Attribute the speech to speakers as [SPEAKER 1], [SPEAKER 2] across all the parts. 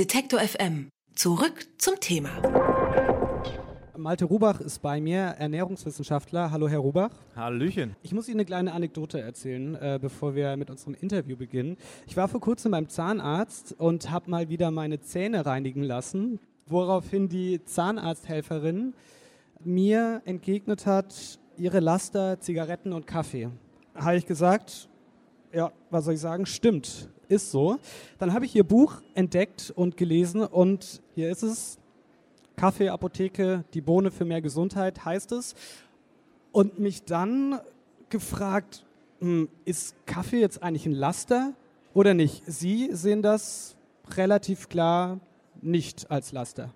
[SPEAKER 1] Detektor FM. Zurück zum Thema.
[SPEAKER 2] Malte Rubach ist bei mir, Ernährungswissenschaftler. Hallo, Herr Rubach.
[SPEAKER 3] Hallöchen.
[SPEAKER 2] Ich muss Ihnen eine kleine Anekdote erzählen, äh, bevor wir mit unserem Interview beginnen. Ich war vor kurzem beim Zahnarzt und habe mal wieder meine Zähne reinigen lassen, woraufhin die Zahnarzthelferin mir entgegnet hat, ihre Laster, Zigaretten und Kaffee. Habe ich gesagt, ja, was soll ich sagen? Stimmt, ist so. Dann habe ich ihr Buch entdeckt und gelesen und hier ist es. Kaffee, Apotheke, die Bohne für mehr Gesundheit heißt es. Und mich dann gefragt, hm, ist Kaffee jetzt eigentlich ein Laster oder nicht? Sie sehen das relativ klar nicht als Laster.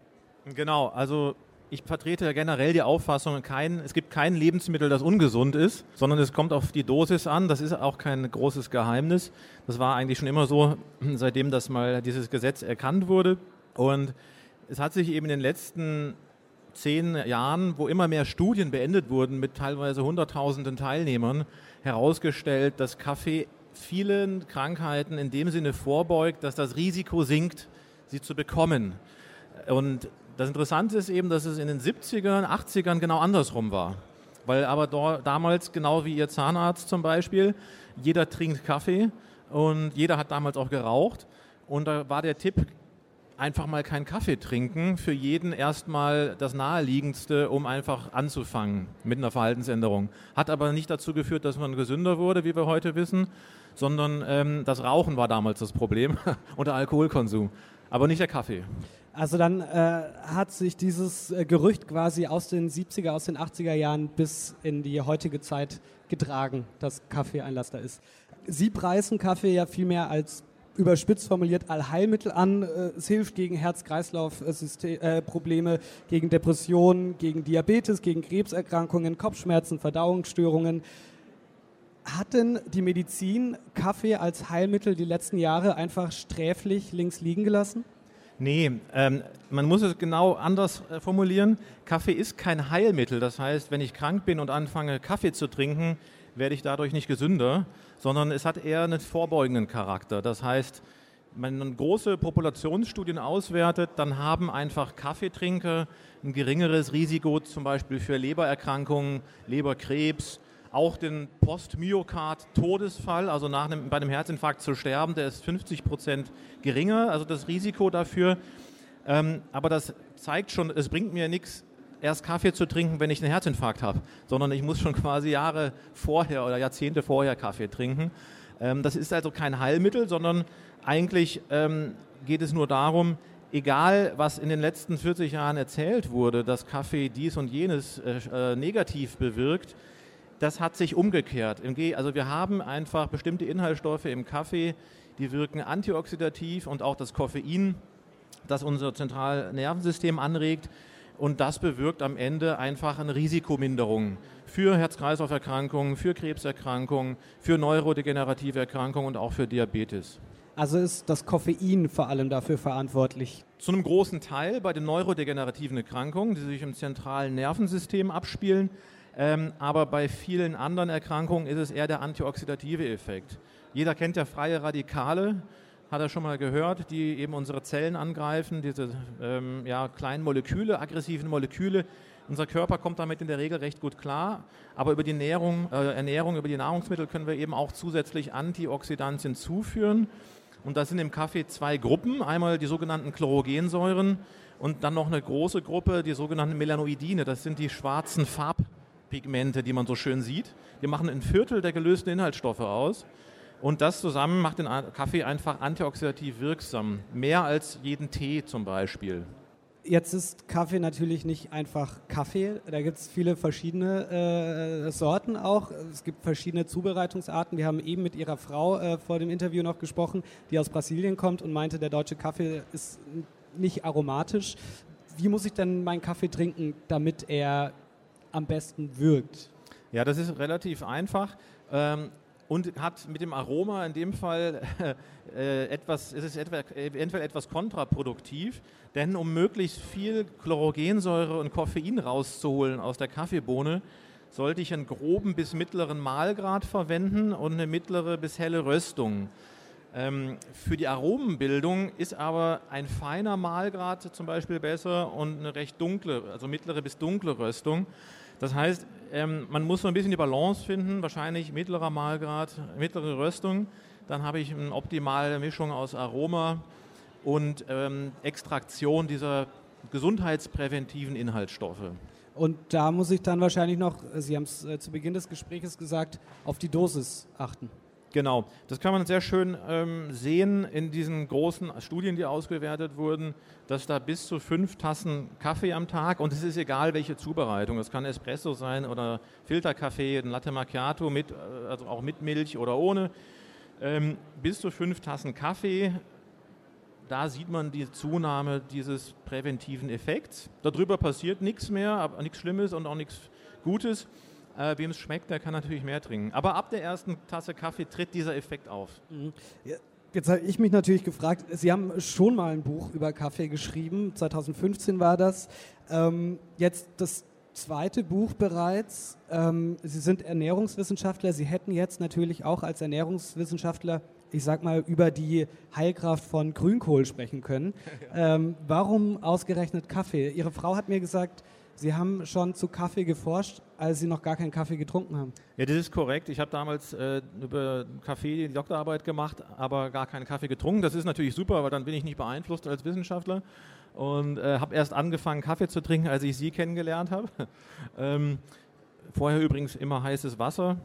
[SPEAKER 3] Genau, also ich vertrete generell die Auffassung, kein, es gibt kein Lebensmittel, das ungesund ist, sondern es kommt auf die Dosis an. Das ist auch kein großes Geheimnis. Das war eigentlich schon immer so, seitdem das mal dieses Gesetz erkannt wurde. Und es hat sich eben in den letzten zehn Jahren, wo immer mehr Studien beendet wurden mit teilweise hunderttausenden Teilnehmern, herausgestellt, dass Kaffee vielen Krankheiten in dem Sinne vorbeugt, dass das Risiko sinkt, sie zu bekommen. Und das Interessante ist eben, dass es in den 70ern, 80ern genau andersrum war. Weil aber dort, damals, genau wie Ihr Zahnarzt zum Beispiel, jeder trinkt Kaffee und jeder hat damals auch geraucht. Und da war der Tipp, einfach mal keinen Kaffee trinken, für jeden erstmal das Naheliegendste, um einfach anzufangen mit einer Verhaltensänderung. Hat aber nicht dazu geführt, dass man gesünder wurde, wie wir heute wissen, sondern ähm, das Rauchen war damals das Problem und der Alkoholkonsum, aber nicht der Kaffee.
[SPEAKER 2] Also dann äh, hat sich dieses äh, Gerücht quasi aus den 70er, aus den 80er Jahren bis in die heutige Zeit getragen, dass Kaffee ein Laster ist. Sie preisen Kaffee ja viel mehr als überspitzt formuliert Allheilmittel an. Äh, es hilft gegen Herz-Kreislauf-Probleme, gegen Depressionen, gegen Diabetes, gegen Krebserkrankungen, Kopfschmerzen, Verdauungsstörungen. Hat denn die Medizin Kaffee als Heilmittel die letzten Jahre einfach sträflich links liegen gelassen?
[SPEAKER 3] Nee, ähm, man muss es genau anders äh, formulieren. Kaffee ist kein Heilmittel. Das heißt, wenn ich krank bin und anfange, Kaffee zu trinken, werde ich dadurch nicht gesünder, sondern es hat eher einen vorbeugenden Charakter. Das heißt, wenn man große Populationsstudien auswertet, dann haben einfach Kaffeetrinker ein geringeres Risiko zum Beispiel für Lebererkrankungen, Leberkrebs, auch den Postmyokard-Todesfall, also nach einem, bei einem Herzinfarkt zu sterben, der ist 50 Prozent geringer, also das Risiko dafür. Ähm, aber das zeigt schon, es bringt mir nichts, erst Kaffee zu trinken, wenn ich einen Herzinfarkt habe, sondern ich muss schon quasi Jahre vorher oder Jahrzehnte vorher Kaffee trinken. Ähm, das ist also kein Heilmittel, sondern eigentlich ähm, geht es nur darum, egal was in den letzten 40 Jahren erzählt wurde, dass Kaffee dies und jenes äh, äh negativ bewirkt, das hat sich umgekehrt. Also wir haben einfach bestimmte Inhaltsstoffe im Kaffee, die wirken antioxidativ und auch das Koffein, das unser Zentralnervensystem anregt. Und das bewirkt am Ende einfach eine Risikominderung für Herz-Kreislauf-Erkrankungen, für Krebserkrankungen, für neurodegenerative Erkrankungen und auch für Diabetes.
[SPEAKER 2] Also ist das Koffein vor allem dafür verantwortlich?
[SPEAKER 3] Zu einem großen Teil bei den neurodegenerativen Erkrankungen, die sich im zentralen Nervensystem abspielen, aber bei vielen anderen Erkrankungen ist es eher der antioxidative Effekt. Jeder kennt ja freie Radikale, hat er schon mal gehört, die eben unsere Zellen angreifen, diese ähm, ja, kleinen Moleküle, aggressiven Moleküle. Unser Körper kommt damit in der Regel recht gut klar, aber über die Nährung, äh, Ernährung, über die Nahrungsmittel können wir eben auch zusätzlich Antioxidantien zuführen. Und das sind im Kaffee zwei Gruppen. Einmal die sogenannten Chlorogensäuren und dann noch eine große Gruppe, die sogenannten Melanoidine. Das sind die schwarzen Farb Pigmente, die man so schön sieht. Die machen ein Viertel der gelösten Inhaltsstoffe aus. Und das zusammen macht den Kaffee einfach antioxidativ wirksam. Mehr als jeden Tee zum Beispiel.
[SPEAKER 2] Jetzt ist Kaffee natürlich nicht einfach Kaffee. Da gibt es viele verschiedene äh, Sorten auch. Es gibt verschiedene Zubereitungsarten. Wir haben eben mit Ihrer Frau äh, vor dem Interview noch gesprochen, die aus Brasilien kommt und meinte, der deutsche Kaffee ist nicht aromatisch. Wie muss ich denn meinen Kaffee trinken, damit er am besten wirkt?
[SPEAKER 3] Ja, das ist relativ einfach. Ähm, und hat mit dem Aroma in dem Fall äh, etwas, ist es etwa, eventuell etwas kontraproduktiv, denn um möglichst viel Chlorogensäure und Koffein rauszuholen aus der Kaffeebohne, sollte ich einen groben bis mittleren Mahlgrad verwenden und eine mittlere bis helle Röstung. Ähm, für die Aromenbildung ist aber ein feiner Mahlgrad zum Beispiel besser und eine recht dunkle, also mittlere bis dunkle Röstung. Das heißt, ähm, man muss so ein bisschen die Balance finden, wahrscheinlich mittlerer Mahlgrad, mittlere Röstung. Dann habe ich eine optimale Mischung aus Aroma und ähm, Extraktion dieser gesundheitspräventiven Inhaltsstoffe.
[SPEAKER 2] Und da muss ich dann wahrscheinlich noch, Sie haben es äh, zu Beginn des Gesprächs gesagt, auf die Dosis achten.
[SPEAKER 3] Genau, das kann man sehr schön ähm, sehen in diesen großen Studien, die ausgewertet wurden, dass da bis zu fünf Tassen Kaffee am Tag, und es ist egal, welche Zubereitung, es kann Espresso sein oder Filterkaffee, ein Latte Macchiato, mit, äh, also auch mit Milch oder ohne, ähm, bis zu fünf Tassen Kaffee, da sieht man die Zunahme dieses präventiven Effekts. Darüber passiert nichts mehr, aber nichts Schlimmes und auch nichts Gutes. Äh, Wem es schmeckt, der kann natürlich mehr trinken. Aber ab der ersten Tasse Kaffee tritt dieser Effekt auf. Mhm.
[SPEAKER 2] Ja. Jetzt habe ich mich natürlich gefragt, Sie haben schon mal ein Buch über Kaffee geschrieben, 2015 war das. Ähm, jetzt das zweite Buch bereits. Ähm, Sie sind Ernährungswissenschaftler, Sie hätten jetzt natürlich auch als Ernährungswissenschaftler, ich sag mal, über die Heilkraft von Grünkohl sprechen können. Ähm, warum ausgerechnet Kaffee? Ihre Frau hat mir gesagt, Sie haben schon zu Kaffee geforscht, als Sie noch gar keinen Kaffee getrunken haben.
[SPEAKER 3] Ja, das ist korrekt. Ich habe damals äh, über Kaffee die Doktorarbeit gemacht, aber gar keinen Kaffee getrunken. Das ist natürlich super, weil dann bin ich nicht beeinflusst als Wissenschaftler und äh, habe erst angefangen, Kaffee zu trinken, als ich Sie kennengelernt habe. ähm, vorher übrigens immer heißes Wasser,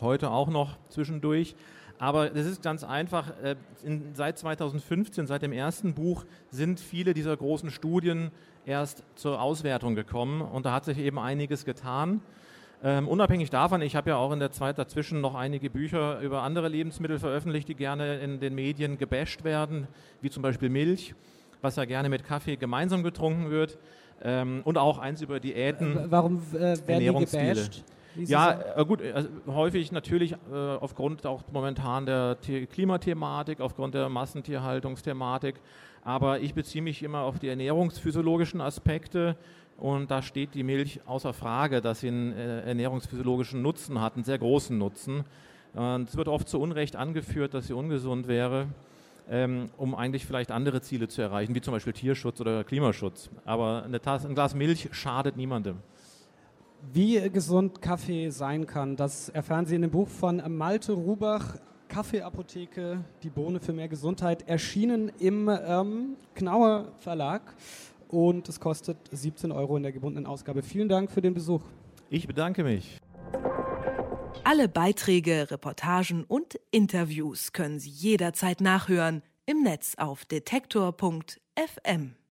[SPEAKER 3] heute auch noch zwischendurch. Aber das ist ganz einfach, äh, in, seit 2015, seit dem ersten Buch, sind viele dieser großen Studien erst zur Auswertung gekommen und da hat sich eben einiges getan. Ähm, unabhängig davon, ich habe ja auch in der Zeit dazwischen noch einige Bücher über andere Lebensmittel veröffentlicht, die gerne in den Medien gebasht werden, wie zum Beispiel Milch, was ja gerne mit Kaffee gemeinsam getrunken wird. Ähm, und auch eins über Diäten.
[SPEAKER 2] Äh, warum äh, werden die gebasht?
[SPEAKER 3] Ja, äh, gut, also häufig natürlich äh, aufgrund auch momentan der Klimathematik, aufgrund der Massentierhaltungsthematik. Aber ich beziehe mich immer auf die ernährungsphysiologischen Aspekte und da steht die Milch außer Frage, dass sie einen äh, ernährungsphysiologischen Nutzen hat, einen sehr großen Nutzen. Es wird oft zu Unrecht angeführt, dass sie ungesund wäre, ähm, um eigentlich vielleicht andere Ziele zu erreichen, wie zum Beispiel Tierschutz oder Klimaschutz. Aber eine Tasse, ein Glas Milch schadet niemandem.
[SPEAKER 2] Wie gesund Kaffee sein kann, das erfahren Sie in dem Buch von Malte Rubach, Kaffeeapotheke, die Bohne für mehr Gesundheit, erschienen im ähm, Knauer Verlag und es kostet 17 Euro in der gebundenen Ausgabe. Vielen Dank für den Besuch.
[SPEAKER 3] Ich bedanke mich.
[SPEAKER 1] Alle Beiträge, Reportagen und Interviews können Sie jederzeit nachhören im Netz auf detektor.fm.